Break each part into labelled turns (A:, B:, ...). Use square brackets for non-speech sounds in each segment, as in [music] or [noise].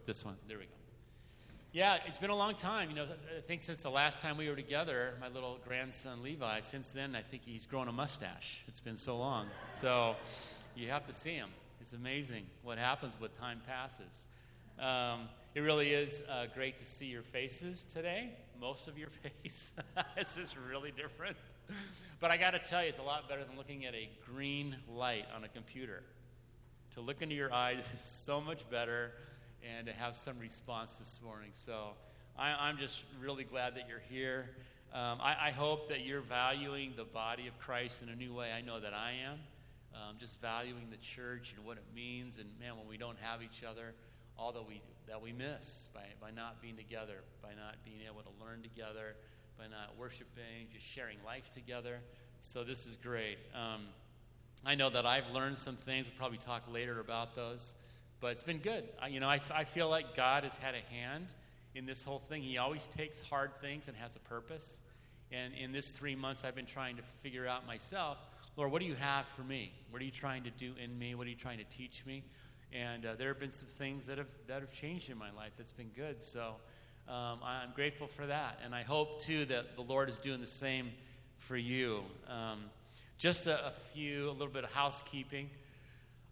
A: about this one? There we go. Yeah, it's been a long time. You know, I think since the last time we were together, my little grandson Levi, since then, I think he's grown a mustache. It's been so long. So you have to see him. It's amazing what happens when time passes. Um, it really is uh, great to see your faces today, most of your [laughs] face. [laughs] this is really different. But I got to tell you, it's a lot better than looking at a green light on a computer. To look into your eyes [laughs] is so much better and to have some response this morning. So I, am just really glad that you're here. Um, I, I, hope that you're valuing the body of Christ in a new way. I know that I am. Um, just valuing the church and what it means. And man, when we don't have each other, all that we that we miss by, by not being together, by not being able to learn together, by not worshiping, just sharing life together. So this is great. Um, I know that I've learned some things. We'll probably talk later about those. But it's been good. I, you know, I, I feel like God has had a hand in this whole thing. He always takes hard things and has a purpose. And in this three months, I've been trying to figure out myself, Lord, what do you have for me? What are you trying to do in me? What are you trying to teach me? And uh, there have been some things that have, that have changed in my life that's been good. So um, I'm grateful for that. And I hope, too, that the Lord is doing the same for you. Um, just a, a few, a little bit of housekeeping.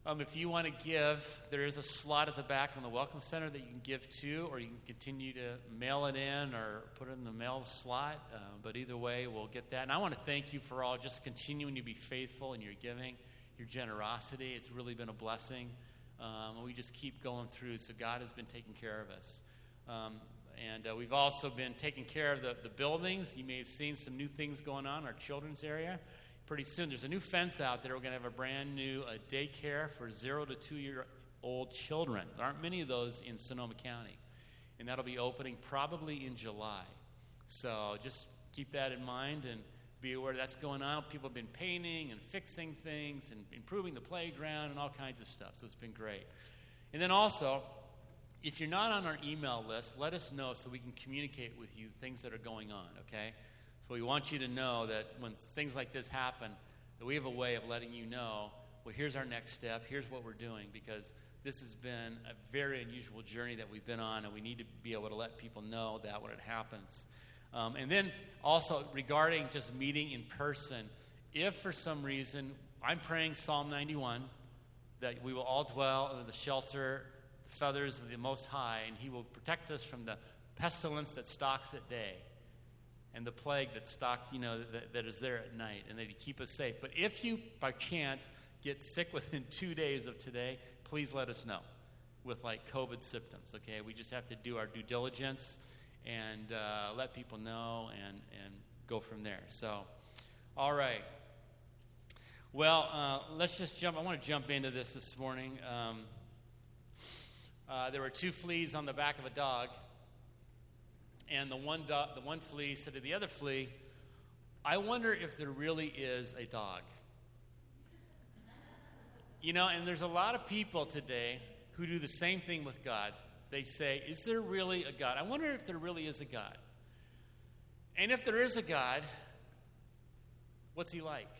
A: Um, if you want to give, there is a slot at the back on the Welcome Center that you can give to, or you can continue to mail it in or put it in the mail slot. Uh, but either way, we'll get that. And I want to thank you for all just continuing to be faithful in your giving, your generosity. It's really been a blessing. Um, we just keep going through, so God has been taking care of us. Um, and uh, we've also been taking care of the, the buildings. You may have seen some new things going on in our children's area pretty soon. There's a new fence out there. We're going to have a brand new uh, daycare for zero to two year old children. There aren't many of those in Sonoma County. And that'll be opening probably in July. So just keep that in mind and be aware that's going on. People have been painting and fixing things and improving the playground and all kinds of stuff. So it's been great. And then also, if you're not on our email list, let us know so we can communicate with you things that are going on, okay? So we want you to know that when things like this happen, that we have a way of letting you know, well, here's our next step, here's what we're doing, because this has been a very unusual journey that we've been on, and we need to be able to let people know that when it happens. Um, and then also regarding just meeting in person, if for some reason, I'm praying Psalm 91 that we will all dwell under the shelter, the feathers of the Most High, and He will protect us from the pestilence that stalks at day and the plague that stalks, you know, that, that is there at night, and that He keep us safe. But if you, by chance, get sick [laughs] within two days of today, please let us know with like COVID symptoms, okay? We just have to do our due diligence and uh, let people know and, and go from there. So, all right. Well, uh, let's just jump. I want to jump into this this morning. Um, uh, there were two fleas on the back of a dog and the one, do- the one flea said to the other flea, I wonder if there really is a dog. You know, and there's a lot of people today who do the same thing with God. They say, Is there really a God? I wonder if there really is a God. And if there is a God, what's he like?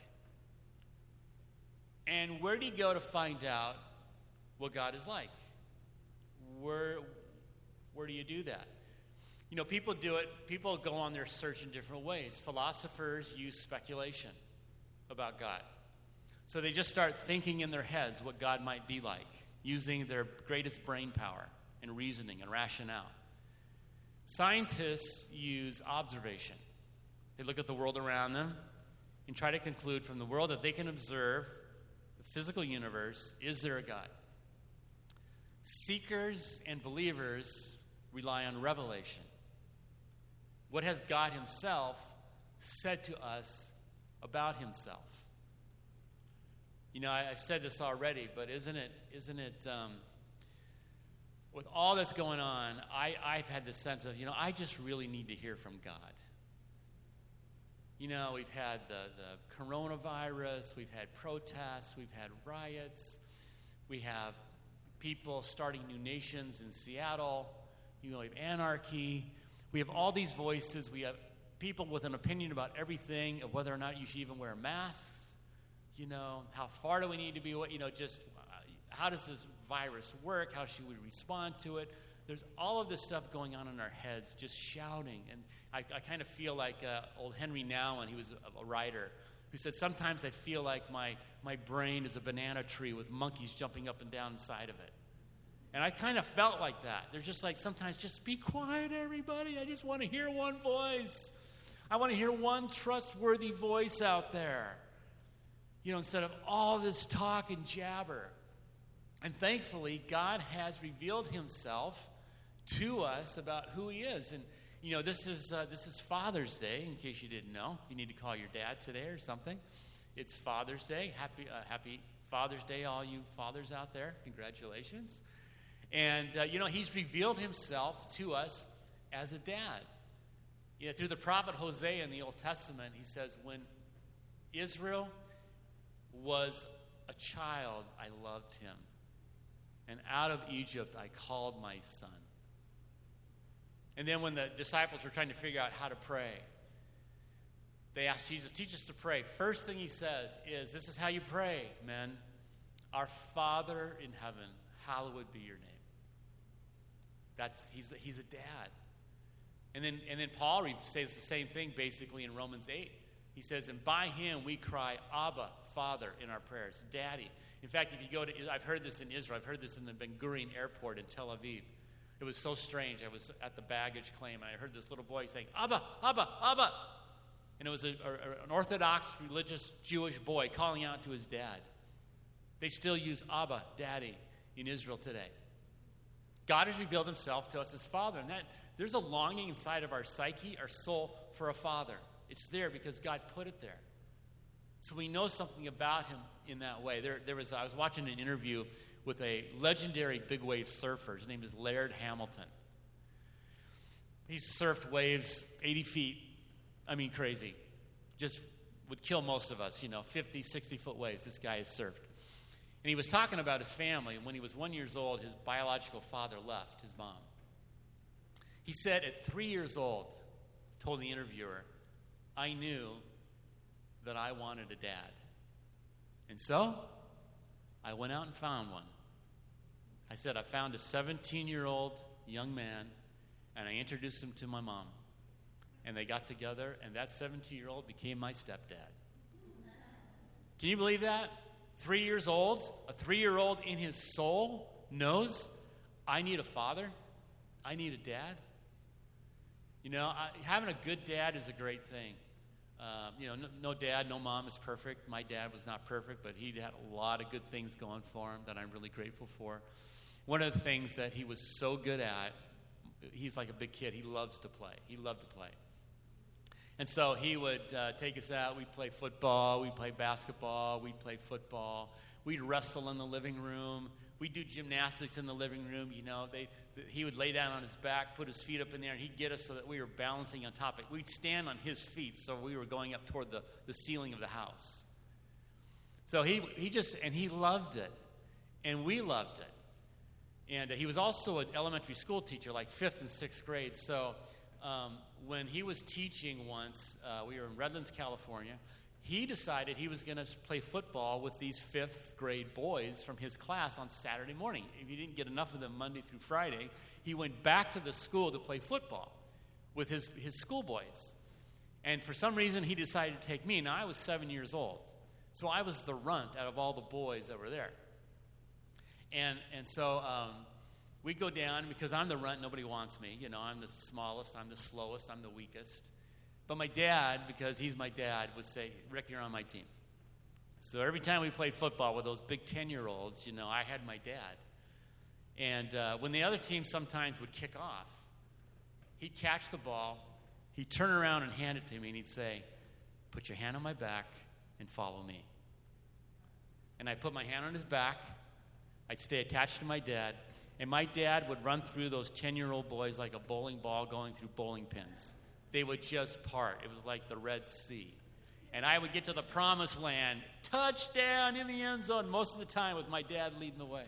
A: And where do you go to find out what God is like? Where, where do you do that? You know, people do it, people go on their search in different ways. Philosophers use speculation about God. So they just start thinking in their heads what God might be like, using their greatest brain power and reasoning and rationale. Scientists use observation. They look at the world around them and try to conclude from the world that they can observe, the physical universe, is there a God? Seekers and believers rely on revelation. What has God Himself said to us about Himself? You know, I, have said this already, but isn't it, isn't it, um, with all that's going on, I, I've had this sense of, you know, I just really need to hear from God. You know, we've had the, the coronavirus, we've had protests, we've had riots, we have people starting new nations in Seattle, you know, we have anarchy, we have all these voices. We have people with an opinion about everything of whether or not you should even wear masks. You know, how far do we need to be? You know, just uh, how does this virus work? How should we respond to it? there's all of this stuff going on in our heads, just shouting. And I, I kind of feel like uh, old Henri Nouwen, he was a, a writer, who said, Sometimes I feel like my, my brain is a banana tree with monkeys jumping up and down inside of it. And I kind of felt like that. They're just like, sometimes just be quiet, everybody. I just want to hear one voice. I want to hear one trustworthy voice out there. You know, instead of all this talk and jabber. And thankfully, God has revealed himself to us about who he is. And, you know, this is, uh, this is Father's Day, in case you didn't know. You need to call your dad today or something. It's Father's Day. Happy, uh, happy Father's Day, all you fathers out there. Congratulations. And, uh, you know, he's revealed himself to us as a dad. You know, through the prophet Hosea in the Old Testament, he says, When Israel was a child, I loved him. And out of Egypt, I called my son. And then when the disciples were trying to figure out how to pray, they asked Jesus, Teach us to pray. First thing he says is, This is how you pray, men. Our Father in heaven, hallowed be your name. That's, he's, he's a dad. And then, and then Paul says the same thing basically in Romans 8. He says, And by him we cry, Abba, Father, in our prayers, Daddy. In fact, if you go to, I've heard this in Israel, I've heard this in the Ben Gurion airport in Tel Aviv. It was so strange. I was at the baggage claim and I heard this little boy saying, Abba, Abba, Abba. And it was a, a, an Orthodox religious Jewish boy calling out to his dad. They still use Abba, Daddy, in Israel today. God has revealed himself to us as Father. And that there's a longing inside of our psyche, our soul, for a Father. It's there because God put it there. So we know something about him in that way. There, there was, I was watching an interview with a legendary big wave surfer. His name is Laird Hamilton. He's surfed waves 80 feet. I mean, crazy. Just would kill most of us, you know, 50, 60 foot waves. This guy has surfed. And he was talking about his family. When he was one years old, his biological father left, his mom. He said at three years old, told the interviewer, I knew that I wanted a dad. And so I went out and found one. I said, I found a 17 year old young man, and I introduced him to my mom. And they got together, and that 17 year old became my stepdad. Can you believe that? Three years old, a three year old in his soul knows I need a father, I need a dad. You know, I, having a good dad is a great thing. Uh, you know, no, no, dad, no mom is perfect. My dad was not perfect, but he had a lot of good things going for him that I'm really grateful for. One of the things that he was so good at, he's like a big kid. He loves to play. He loved to play. And so he would uh, take us out. We'd play football. We'd play basketball. We'd play football. We'd wrestle in the living room. We'd do gymnastics in the living room. You know, they, he would lay down on his back, put his feet up in there, and he'd get us so that we were balancing on top of it. We'd stand on his feet so we were going up toward the, the ceiling of the house. So he, he just, and he loved it. And we loved it. And he was also an elementary school teacher, like fifth and sixth grade. So um, when he was teaching once, uh, we were in Redlands, California. He decided he was going to play football with these fifth grade boys from his class on Saturday morning. If he didn't get enough of them Monday through Friday, he went back to the school to play football with his, his schoolboys. And for some reason, he decided to take me. Now, I was seven years old. So I was the runt out of all the boys that were there. And, and so um, we go down because I'm the runt, nobody wants me. You know, I'm the smallest, I'm the slowest, I'm the weakest. But my dad, because he's my dad, would say, Rick, you're on my team. So every time we played football with those big 10 year olds, you know, I had my dad. And uh, when the other team sometimes would kick off, he'd catch the ball, he'd turn around and hand it to me, and he'd say, Put your hand on my back and follow me. And I put my hand on his back, I'd stay attached to my dad, and my dad would run through those 10 year old boys like a bowling ball going through bowling pins. They would just part. It was like the Red Sea. And I would get to the promised land, touchdown in the end zone, most of the time with my dad leading the way.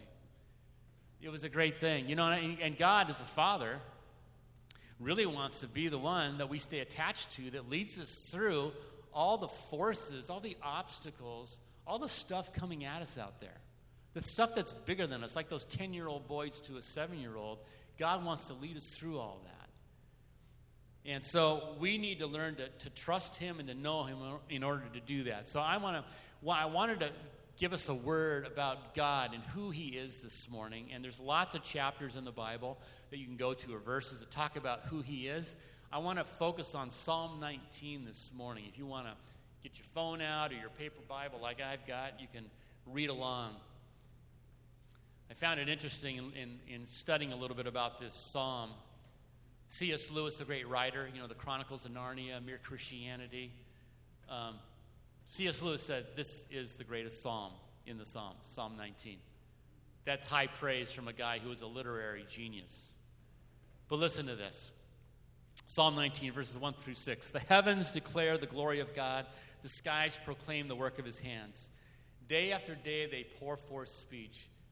A: It was a great thing. You know, and God, as a father, really wants to be the one that we stay attached to that leads us through all the forces, all the obstacles, all the stuff coming at us out there. The stuff that's bigger than us, like those 10 year old boys to a seven year old, God wants to lead us through all that. And so we need to learn to, to trust Him and to know Him in order to do that. So I want to, well, I wanted to give us a word about God and who He is this morning. And there's lots of chapters in the Bible that you can go to or verses that talk about who He is. I want to focus on Psalm 19 this morning. If you want to get your phone out or your paper Bible like I've got, you can read along. I found it interesting in, in, in studying a little bit about this psalm. C.S. Lewis, the great writer, you know, the Chronicles of Narnia, Mere Christianity. Um, C.S. Lewis said this is the greatest psalm in the Psalms, Psalm 19. That's high praise from a guy who is a literary genius. But listen to this Psalm 19, verses 1 through 6. The heavens declare the glory of God, the skies proclaim the work of his hands. Day after day they pour forth speech,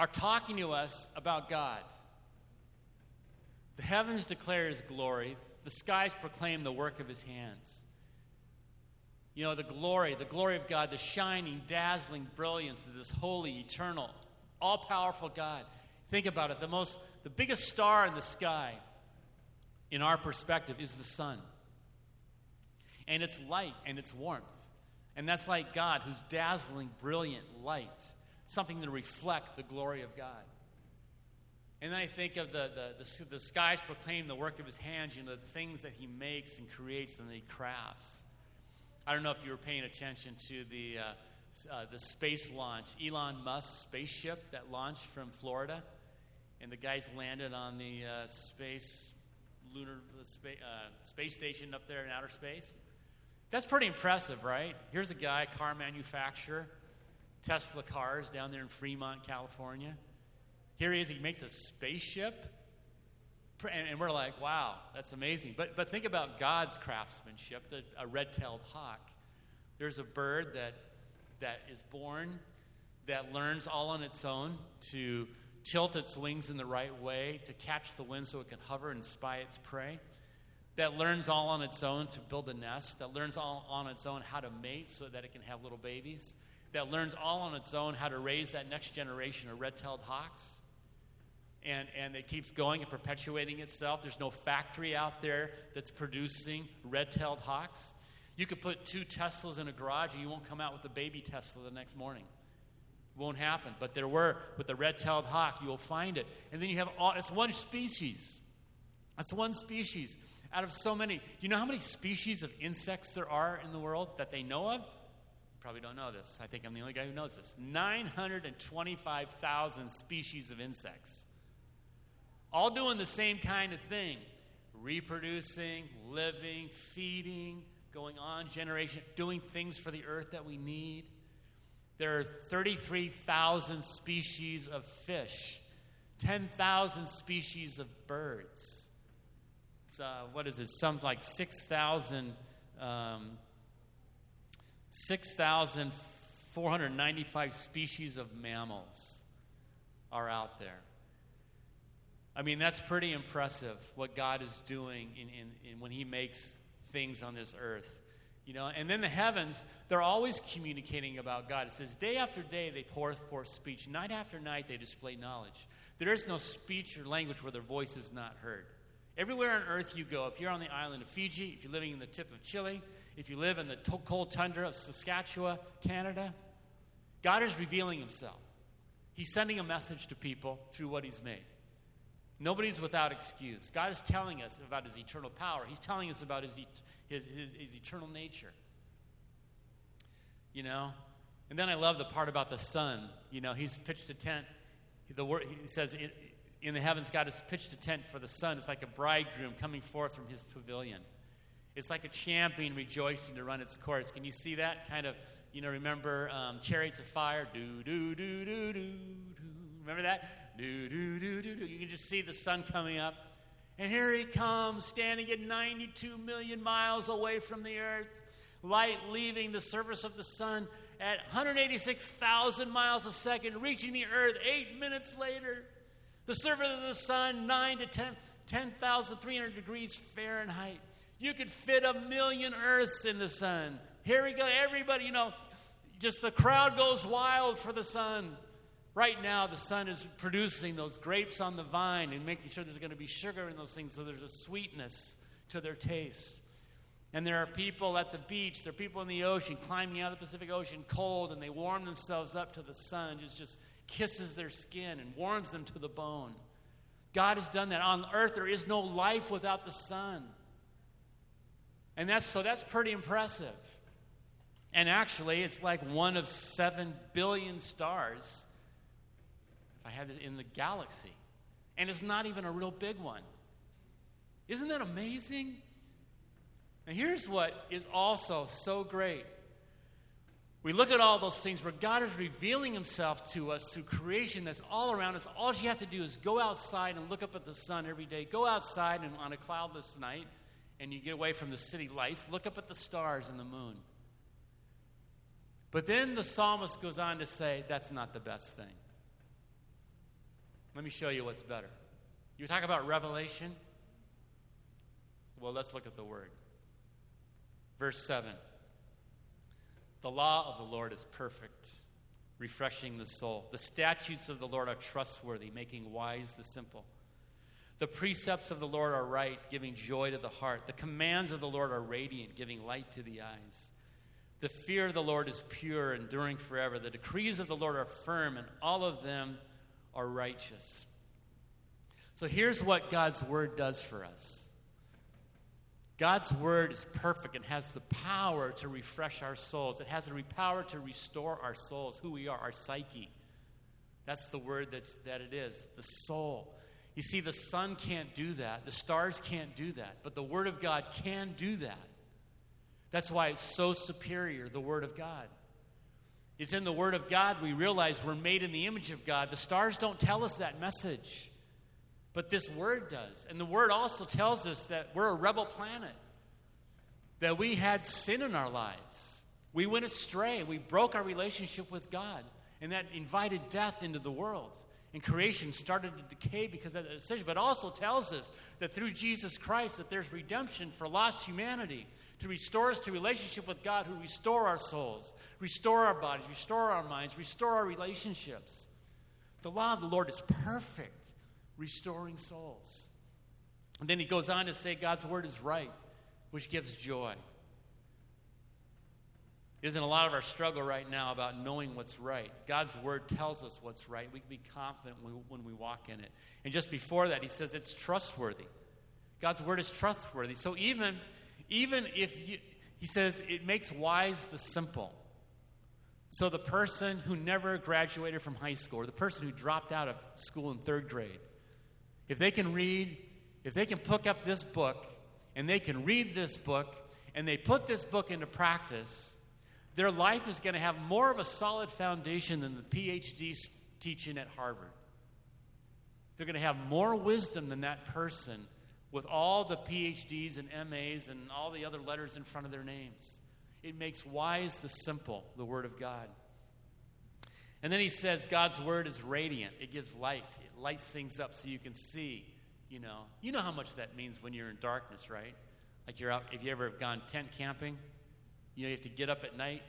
A: are talking to us about God. The heavens declare his glory, the skies proclaim the work of his hands. You know, the glory, the glory of God, the shining, dazzling brilliance of this holy, eternal, all powerful God. Think about it. The most, the biggest star in the sky, in our perspective, is the sun. And its light and its warmth. And that's like God, whose dazzling, brilliant light, something to reflect the glory of God. And then I think of the, the, the, the skies proclaim the work of his hands, you know, the things that he makes and creates and that he crafts. I don't know if you were paying attention to the, uh, uh, the space launch, Elon Musk's spaceship that launched from Florida, and the guys landed on the uh, space lunar uh, space station up there in outer space. That's pretty impressive, right? Here's a guy, car manufacturer, Tesla cars down there in Fremont, California. Here he is, he makes a spaceship and, and we're like, wow, that's amazing. But, but think about God's craftsmanship, the, a red tailed hawk. There's a bird that, that is born that learns all on its own to tilt its wings in the right way, to catch the wind so it can hover and spy its prey. That learns all on its own to build a nest, that learns all on its own how to mate so that it can have little babies, that learns all on its own how to raise that next generation of red tailed hawks and, and it keeps going and perpetuating itself. There's no factory out there that's producing red tailed hawks. You could put two Teslas in a garage and you won't come out with a baby Tesla the next morning. It won't happen. But there were, with the red tailed hawk, you will find it. And then you have all, it's one species. That's one species out of so many. Do you know how many species of insects there are in the world that they know of? Probably don't know this. I think I'm the only guy who knows this. 925,000 species of insects all doing the same kind of thing reproducing, living, feeding, going on generation, doing things for the earth that we need. There are 33,000 species of fish, 10,000 species of birds. Uh, what is it? Something like 6,000. Um, 6,495 species of mammals are out there. I mean, that's pretty impressive what God is doing in, in, in when He makes things on this earth. You know, and then the heavens, they're always communicating about God. It says, day after day they pour forth speech. Night after night they display knowledge. There is no speech or language where their voice is not heard. Everywhere on earth you go, if you're on the island of Fiji, if you're living in the tip of Chile, if you live in the cold tundra of Saskatchewan, Canada, God is revealing himself. He's sending a message to people through what he's made. Nobody's without excuse. God is telling us about his eternal power, he's telling us about his, his, his, his eternal nature. You know? And then I love the part about the sun. You know, he's pitched a tent. The word, he says, in, the heavens, God has pitched a tent for the sun. It's like a bridegroom coming forth from his pavilion. It's like a champion rejoicing to run its course. Can you see that? Kind of, you know, remember um, Chariots of Fire? Do, do, do, do, do, do. Remember that? Do, do, do, do, do. You can just see the sun coming up. And here he comes, standing at 92 million miles away from the earth, light leaving the surface of the sun at 186,000 miles a second, reaching the earth eight minutes later. The surface of the sun, 9 to 10, 10,300 degrees Fahrenheit. You could fit a million Earths in the sun. Here we go. Everybody, you know, just the crowd goes wild for the sun. Right now, the sun is producing those grapes on the vine and making sure there's going to be sugar in those things so there's a sweetness to their taste. And there are people at the beach, there are people in the ocean climbing out of the Pacific Ocean cold, and they warm themselves up to the sun. It just kisses their skin and warms them to the bone. God has done that. On earth, there is no life without the sun. And that's so that's pretty impressive. And actually, it's like one of seven billion stars, if I had it in the galaxy. And it's not even a real big one. Isn't that amazing? And here's what is also so great. We look at all those things where God is revealing Himself to us through creation that's all around us. All you have to do is go outside and look up at the sun every day. Go outside and on a cloudless night and you get away from the city lights, look up at the stars and the moon. But then the psalmist goes on to say, that's not the best thing. Let me show you what's better. You talk about revelation? Well, let's look at the word. Verse 7 The law of the Lord is perfect, refreshing the soul. The statutes of the Lord are trustworthy, making wise the simple. The precepts of the Lord are right, giving joy to the heart. The commands of the Lord are radiant, giving light to the eyes. The fear of the Lord is pure, enduring forever. The decrees of the Lord are firm, and all of them are righteous. So here's what God's word does for us God's word is perfect and has the power to refresh our souls, it has the power to restore our souls, who we are, our psyche. That's the word that's, that it is the soul. You see, the sun can't do that, the stars can't do that, but the Word of God can do that. That's why it's so superior, the Word of God. It's in the Word of God we realize we're made in the image of God. The stars don't tell us that message, but this Word does. And the Word also tells us that we're a rebel planet, that we had sin in our lives. We went astray, we broke our relationship with God, and that invited death into the world and creation started to decay because of that decision, but also tells us that through Jesus Christ that there's redemption for lost humanity to restore us to relationship with God who restore our souls, restore our bodies, restore our minds, restore our relationships. The law of the Lord is perfect, restoring souls. And then he goes on to say God's word is right, which gives joy. Isn't a lot of our struggle right now about knowing what's right? God's word tells us what's right. We can be confident when we walk in it. And just before that, he says it's trustworthy. God's word is trustworthy. So even, even if you, he says it makes wise the simple. So the person who never graduated from high school, or the person who dropped out of school in third grade, if they can read, if they can pick up this book and they can read this book and they put this book into practice, their life is going to have more of a solid foundation than the PhDs teaching at Harvard. They're going to have more wisdom than that person with all the PhDs and MAs and all the other letters in front of their names. It makes wise the simple, the Word of God. And then he says God's Word is radiant. It gives light. It lights things up so you can see. You know, you know how much that means when you're in darkness, right? Like you're out. If you ever have gone tent camping, you know, you have to get up at night.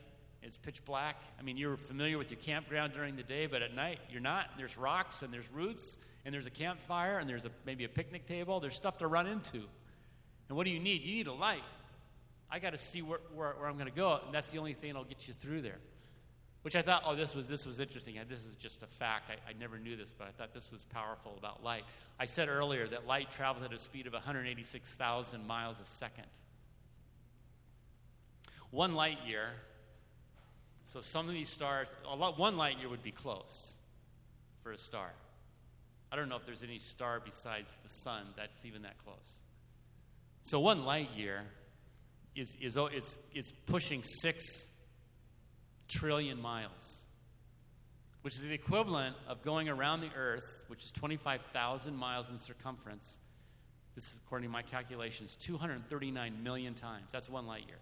A: It's pitch black. I mean, you're familiar with your campground during the day, but at night you're not. There's rocks and there's roots and there's a campfire and there's a, maybe a picnic table. There's stuff to run into. And what do you need? You need a light. I got to see where, where, where I'm going to go, and that's the only thing that'll get you through there. Which I thought, oh, this was this was interesting. This is just a fact. I, I never knew this, but I thought this was powerful about light. I said earlier that light travels at a speed of 186,000 miles a second. One light year, so some of these stars, lot, one light year would be close for a star. I don't know if there's any star besides the sun that's even that close. So one light year is, is oh, it's, it's pushing six trillion miles. which is the equivalent of going around the earth, which is 25,000 miles in circumference. This is according to my calculations, 239 million times. That's one light year.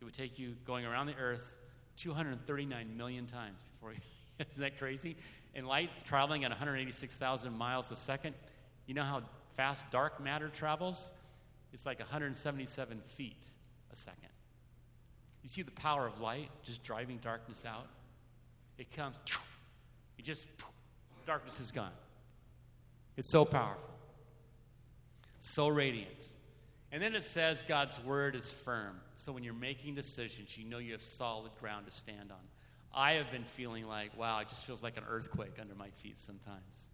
A: It would take you going around the earth 239 million times before you. [laughs] Isn't that crazy? And light traveling at 186,000 miles a second. You know how fast dark matter travels? It's like 177 feet a second. You see the power of light just driving darkness out? It comes, it just, darkness is gone. It's so powerful, so radiant. And then it says God's word is firm. So when you're making decisions, you know you have solid ground to stand on. I have been feeling like, wow, it just feels like an earthquake under my feet sometimes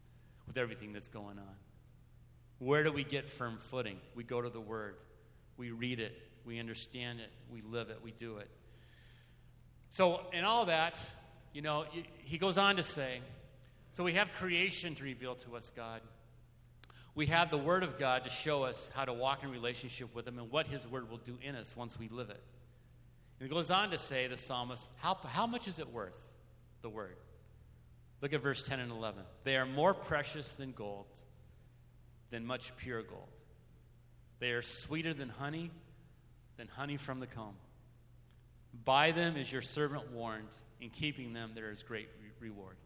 A: with everything that's going on. Where do we get firm footing? We go to the Word, we read it, we understand it, we live it, we do it. So, in all that, you know, he goes on to say, so we have creation to reveal to us God. We have the Word of God to show us how to walk in relationship with Him and what His Word will do in us once we live it. And he goes on to say, the psalmist, how, how much is it worth, the Word? Look at verse 10 and 11. They are more precious than gold, than much pure gold. They are sweeter than honey, than honey from the comb. By them is your servant warned. In keeping them, there is great re- reward.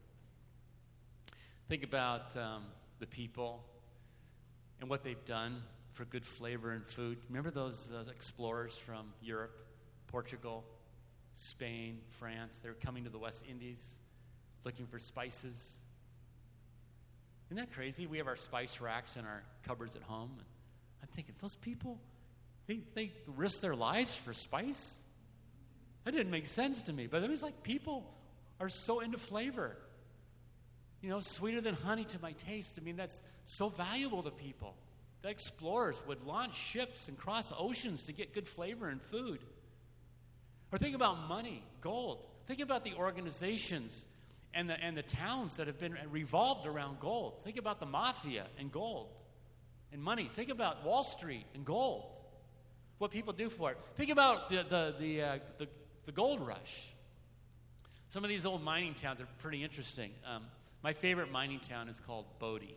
A: Think about um, the people and what they've done for good flavor and food. Remember those, those explorers from Europe, Portugal, Spain, France? They're coming to the West Indies looking for spices. Isn't that crazy? We have our spice racks in our cupboards at home. I'm thinking, those people, they, they risk their lives for spice? That didn't make sense to me. But it was like people are so into flavor. You know, sweeter than honey to my taste. I mean, that's so valuable to people. That explorers would launch ships and cross oceans to get good flavor and food. Or think about money, gold. Think about the organizations and the, and the towns that have been revolved around gold. Think about the mafia and gold and money. Think about Wall Street and gold. What people do for it. Think about the, the, the, uh, the the gold rush. Some of these old mining towns are pretty interesting. Um, my favorite mining town is called Bodie.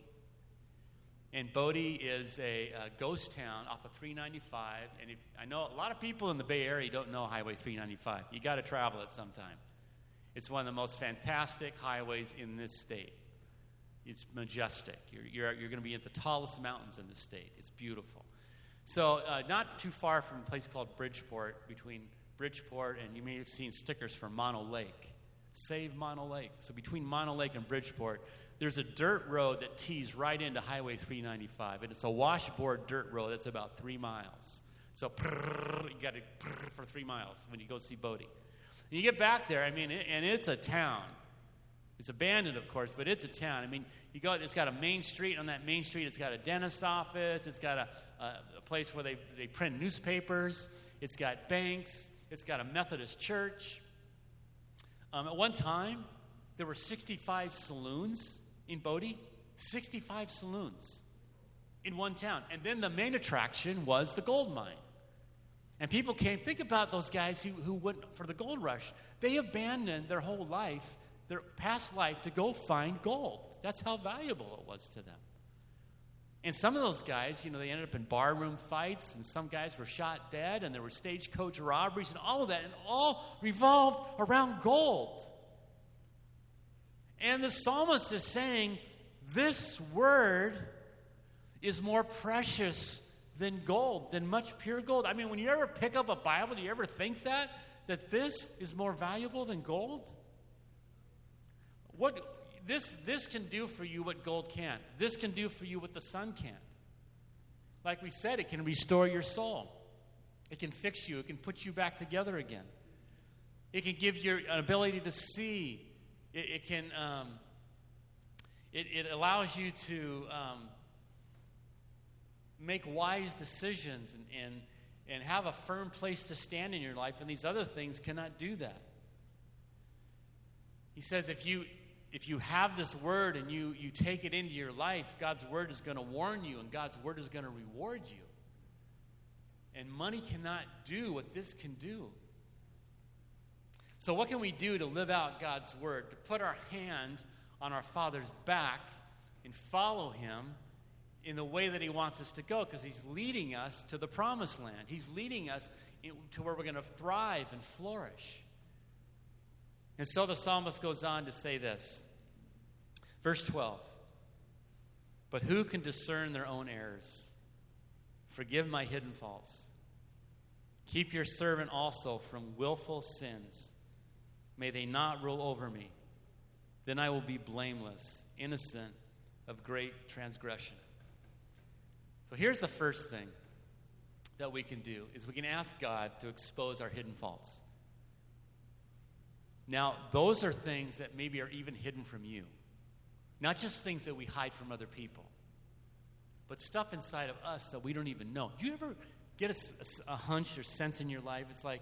A: And Bodie is a, a, ghost town off of 395. And if I know a lot of people in the Bay Area don't know Highway 395. You got to travel it sometime. It's one of the most fantastic highways in this state. It's majestic. You're, you're, you're going to be at the tallest mountains in the state. It's beautiful. So, uh, not too far from a place called Bridgeport, between Bridgeport, and you may have seen stickers for Mono Lake. Save Mono Lake. So between Mono Lake and Bridgeport, there's a dirt road that tees right into Highway 395, and it's a washboard dirt road that's about three miles. So you got to for three miles when you go see Bodie. And you get back there, I mean, and it's a town. It's abandoned, of course, but it's a town. I mean, you go. It's got a main street. On that main street, it's got a dentist office. It's got a, a, a place where they, they print newspapers. It's got banks. It's got a Methodist church. Um, at one time, there were 65 saloons in Bodie. 65 saloons in one town. And then the main attraction was the gold mine. And people came, think about those guys who, who went for the gold rush. They abandoned their whole life, their past life, to go find gold. That's how valuable it was to them. And some of those guys, you know, they ended up in barroom fights, and some guys were shot dead, and there were stagecoach robberies, and all of that, and all revolved around gold. And the psalmist is saying, This word is more precious than gold, than much pure gold. I mean, when you ever pick up a Bible, do you ever think that? That this is more valuable than gold? What, this, this can do for you what gold can't. This can do for you what the sun can't. Like we said, it can restore your soul. It can fix you. It can put you back together again. It can give you an ability to see. It, it can. Um, it, it, allows you to um, make wise decisions and, and, and have a firm place to stand in your life, and these other things cannot do that. He says, if you if you have this word and you, you take it into your life, God's word is going to warn you and God's word is going to reward you. And money cannot do what this can do. So, what can we do to live out God's word? To put our hand on our Father's back and follow Him in the way that He wants us to go because He's leading us to the promised land. He's leading us to where we're going to thrive and flourish. And so the psalmist goes on to say this. Verse 12 But who can discern their own errors? Forgive my hidden faults. Keep your servant also from willful sins. May they not rule over me. Then I will be blameless, innocent of great transgression. So here's the first thing that we can do is we can ask God to expose our hidden faults. Now, those are things that maybe are even hidden from you. Not just things that we hide from other people, but stuff inside of us that we don't even know. Do you ever get a, a, hunch or sense in your life? It's like,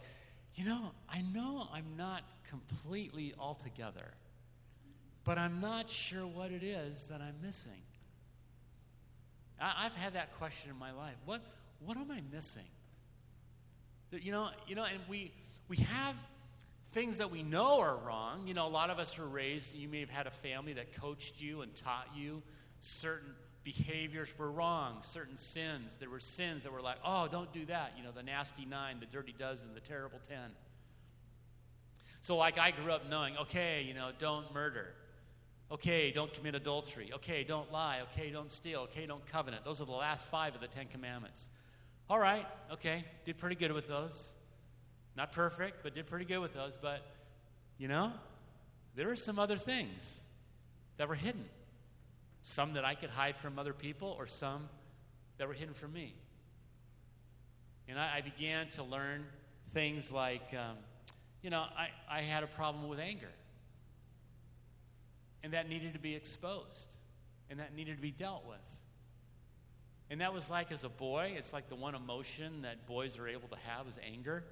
A: you know, I know I'm not completely altogether, but I'm not sure what it is that I'm missing. I, have had that question in my life. What, what am I missing? You know, you know, and we, we have things that we know are wrong. You know, a lot of us were raised, you may have had a family that coached you and taught you certain behaviors were wrong, certain sins. There were sins that were like, oh, don't do that. You know, the nasty nine, the dirty dozen, the terrible ten. So, like, I grew up knowing, okay, you know, don't murder. Okay, don't commit adultery. Okay, don't lie. Okay, don't steal. Okay, don't covenant. Those are the last five of the Ten Commandments. All right, okay, did pretty good with those. Not perfect, but did pretty good with those. But, you know, there were some other things that were hidden. Some that I could hide from other people, or some that were hidden from me. And I, I began to learn things like, um, you know, I, I had a problem with anger. And that needed to be exposed, and that needed to be dealt with. And that was like as a boy, it's like the one emotion that boys are able to have is anger.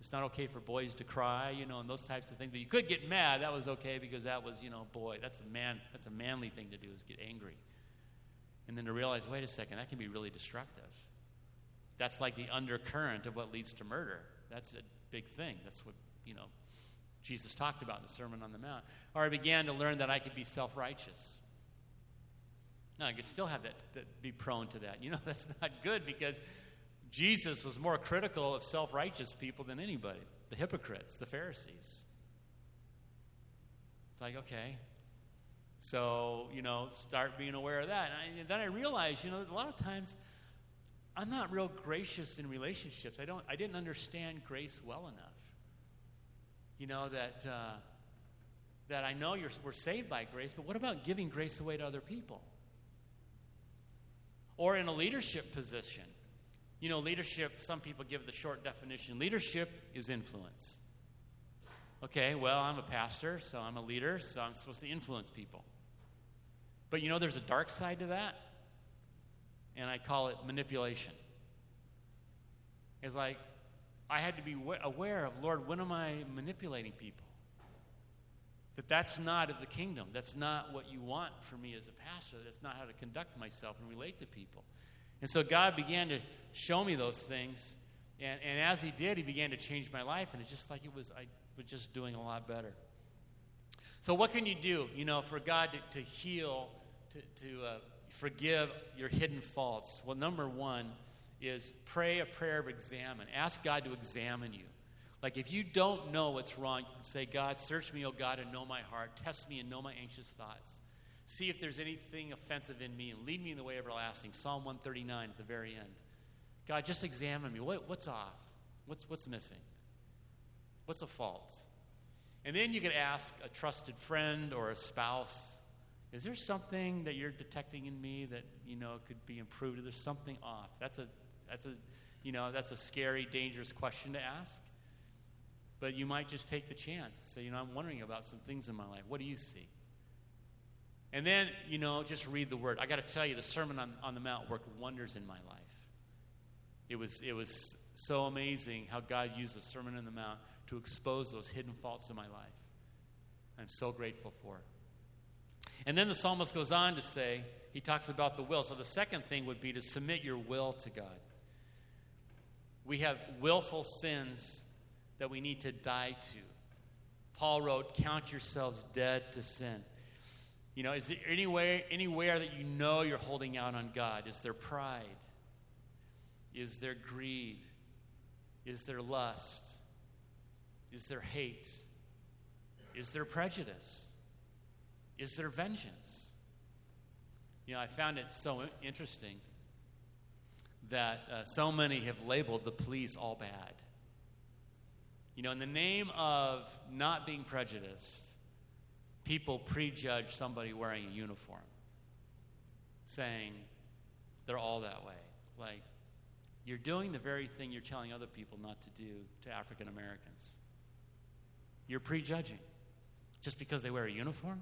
A: It's not okay for boys to cry, you know, and those types of things. But you could get mad. That was okay because that was, you know, boy, that's a man, that's a manly thing to do is get angry. And then to realize, wait a second, that can be really destructive. That's like the undercurrent of what leads to murder. That's a big thing. That's what, you know, Jesus talked about in the Sermon on the Mount. Or I began to learn that I could be self righteous. Now, I could still have that, that, be prone to that. You know, [laughs] that's not good because Jesus was more critical of self righteous people than anybody the hypocrites, the Pharisees. It's like, okay. So, you know, start being aware of that. And, I, and then I realized, you know, a lot of times I'm not real gracious in relationships. I, don't, I didn't understand grace well enough. You know, that, uh, that I know you're, we're saved by grace, but what about giving grace away to other people? Or in a leadership position you know, leadership, some people give the short definition leadership is influence. Okay, well, I'm a pastor, so I'm a leader, so I'm supposed to influence people. But you know, there's a dark side to that, and I call it manipulation. It's like I had to be aware of, Lord, when am I manipulating people? That that's not of the kingdom. That's not what you want for me as a pastor. That's not how to conduct myself and relate to people. And so God began to show me those things. And, and as He did, He began to change my life. And it's just like it was, I was just doing a lot better. So, what can you do, you know, for God to, to heal, to, to uh, forgive your hidden faults? Well, number one is pray a prayer of examen. Ask God to examine you. Like if you don't know what's wrong, say, God, search me, O God, and know my heart. Test me and know my anxious thoughts. See if there's anything offensive in me and lead me in the way everlasting. Psalm 139 at the very end. God, just examine me. What, what's off? What's, what's missing? What's a fault? And then you could ask a trusted friend or a spouse, is there something that you're detecting in me that, you know, could be improved? There's something off. That's a, that's a, you know, that's a scary, dangerous question to ask. But you might just take the chance and say, you know, I'm wondering about some things in my life. What do you see? And then, you know, just read the word. I got to tell you, the Sermon on, on the Mount worked wonders in my life. It was, it was so amazing how God used the Sermon on the Mount to expose those hidden faults in my life. I'm so grateful for it. And then the psalmist goes on to say, he talks about the will. So the second thing would be to submit your will to God. We have willful sins that we need to die to. Paul wrote, Count yourselves dead to sin. You know, is there anywhere, anywhere that you know you're holding out on God? Is there pride? Is there greed? Is there lust? Is there hate? Is there prejudice? Is there vengeance? You know, I found it so interesting that uh, so many have labeled the police all bad. You know, in the name of not being prejudiced, people prejudge somebody wearing a uniform, saying they're all that way. Like, you're doing the very thing you're telling other people not to do to African Americans. You're prejudging just because they wear a uniform?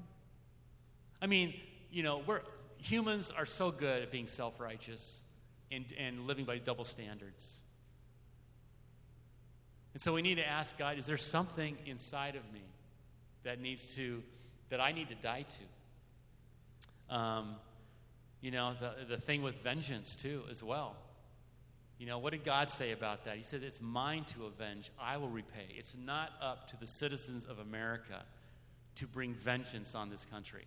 A: I mean, you know, we're, humans are so good at being self righteous and, and living by double standards. And so we need to ask God, is there something inside of me that needs to, that I need to die to? Um, you know, the, the thing with vengeance, too, as well. You know, what did God say about that? He said, It's mine to avenge, I will repay. It's not up to the citizens of America to bring vengeance on this country.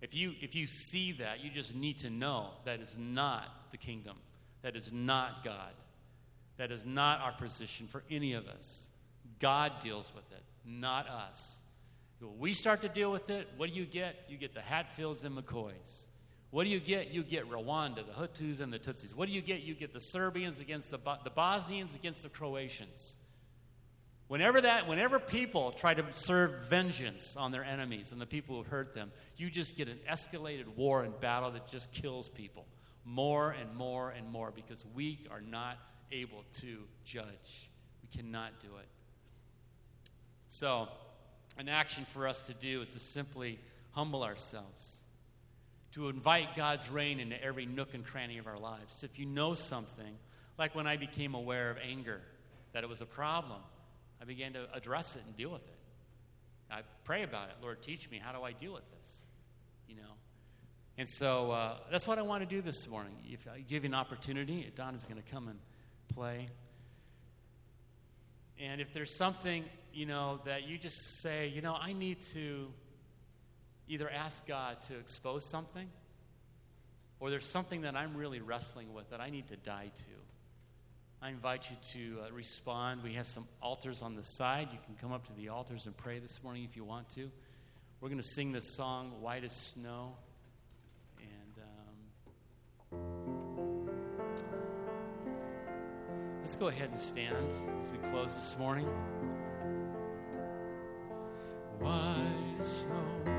A: If you, if you see that, you just need to know that is not the kingdom, that is not God. That is not our position for any of us. God deals with it, not us. We start to deal with it, what do you get? You get the Hatfields and McCoys. What do you get? You get Rwanda, the Hutus and the Tutsis. What do you get? You get the Serbians against the, the Bosnians against the Croatians. Whenever that, whenever people try to serve vengeance on their enemies and the people who hurt them, you just get an escalated war and battle that just kills people more and more and more because we are not able to judge. We cannot do it. So, an action for us to do is to simply humble ourselves, to invite God's reign into every nook and cranny of our lives. So If you know something, like when I became aware of anger, that it was a problem, I began to address it and deal with it. I pray about it. Lord, teach me. How do I deal with this? You know? And so uh, that's what I want to do this morning. If I give you an opportunity, Don is going to come and play. And if there's something, you know, that you just say, you know, I need to either ask God to expose something, or there's something that I'm really wrestling with that I need to die to. I invite you to uh, respond. We have some altars on the side. You can come up to the altars and pray this morning if you want to. We're going to sing this song, White as Snow. And um, let's go ahead and stand as we close this morning. White as snow,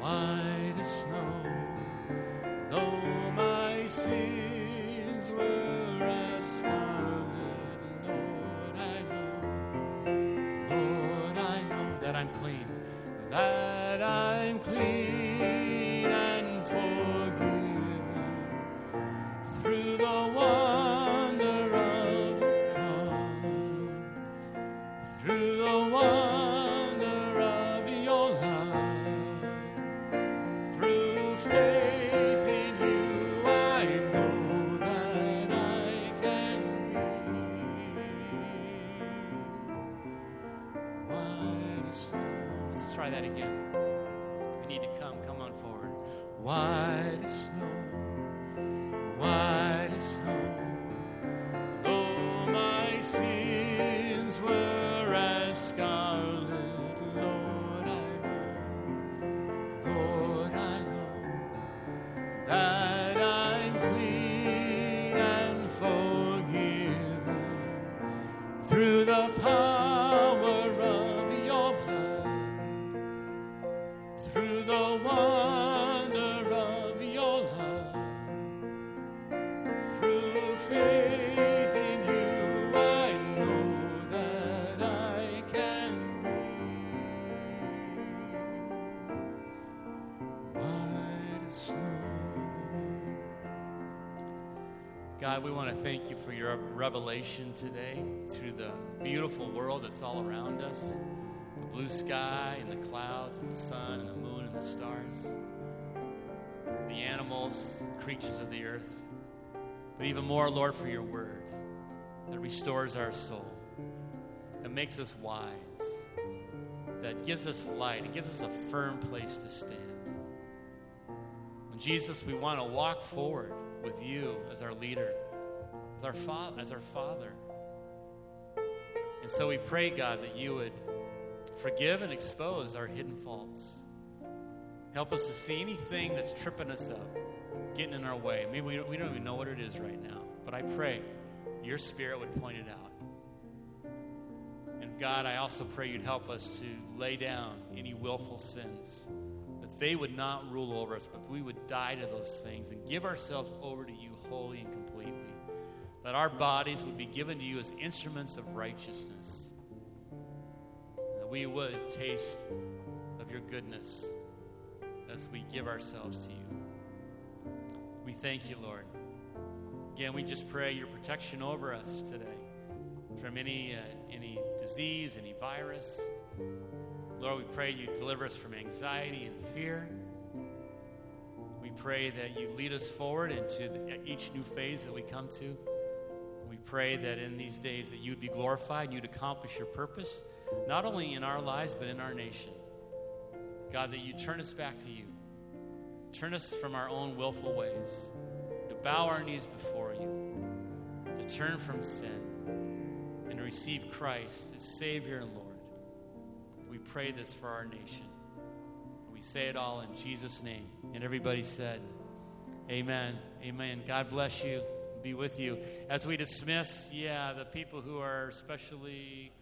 A: white as snow, though my sins were as scarlet, Lord, I know, Lord, I know that I'm clean, that I'm clean God, we want to thank you for your revelation today through the beautiful world that's all around us the blue sky and the clouds and the sun and the moon and the stars, the animals, creatures of the earth. But even more, Lord, for your word that restores our soul, that makes us wise, that gives us light, it gives us a firm place to stand. And Jesus, we want to walk forward with you as our leader, with our father, as our Father. And so we pray, God, that you would forgive and expose our hidden faults. Help us to see anything that's tripping us up, getting in our way. Maybe we don't, we don't even know what it is right now, but I pray your Spirit would point it out. And God, I also pray you'd help us to lay down any willful sins, they would not rule over us, but we would die to those things and give ourselves over to you wholly and completely. That our bodies would be given to you as instruments of righteousness. That we would taste of your goodness as we give ourselves to you. We thank you, Lord. Again, we just pray your protection over us today from any, uh, any disease, any virus. Lord, we pray you deliver us from anxiety and fear. We pray that you lead us forward into the, each new phase that we come to. We pray that in these days that you'd be glorified and you'd accomplish your purpose, not only in our lives, but in our nation. God, that you turn us back to you. Turn us from our own willful ways, to bow our knees before you, to turn from sin, and to receive Christ as Savior and Lord. Pray this for our nation. We say it all in Jesus' name. And everybody said, Amen. Amen. God bless you. Be with you. As we dismiss, yeah, the people who are especially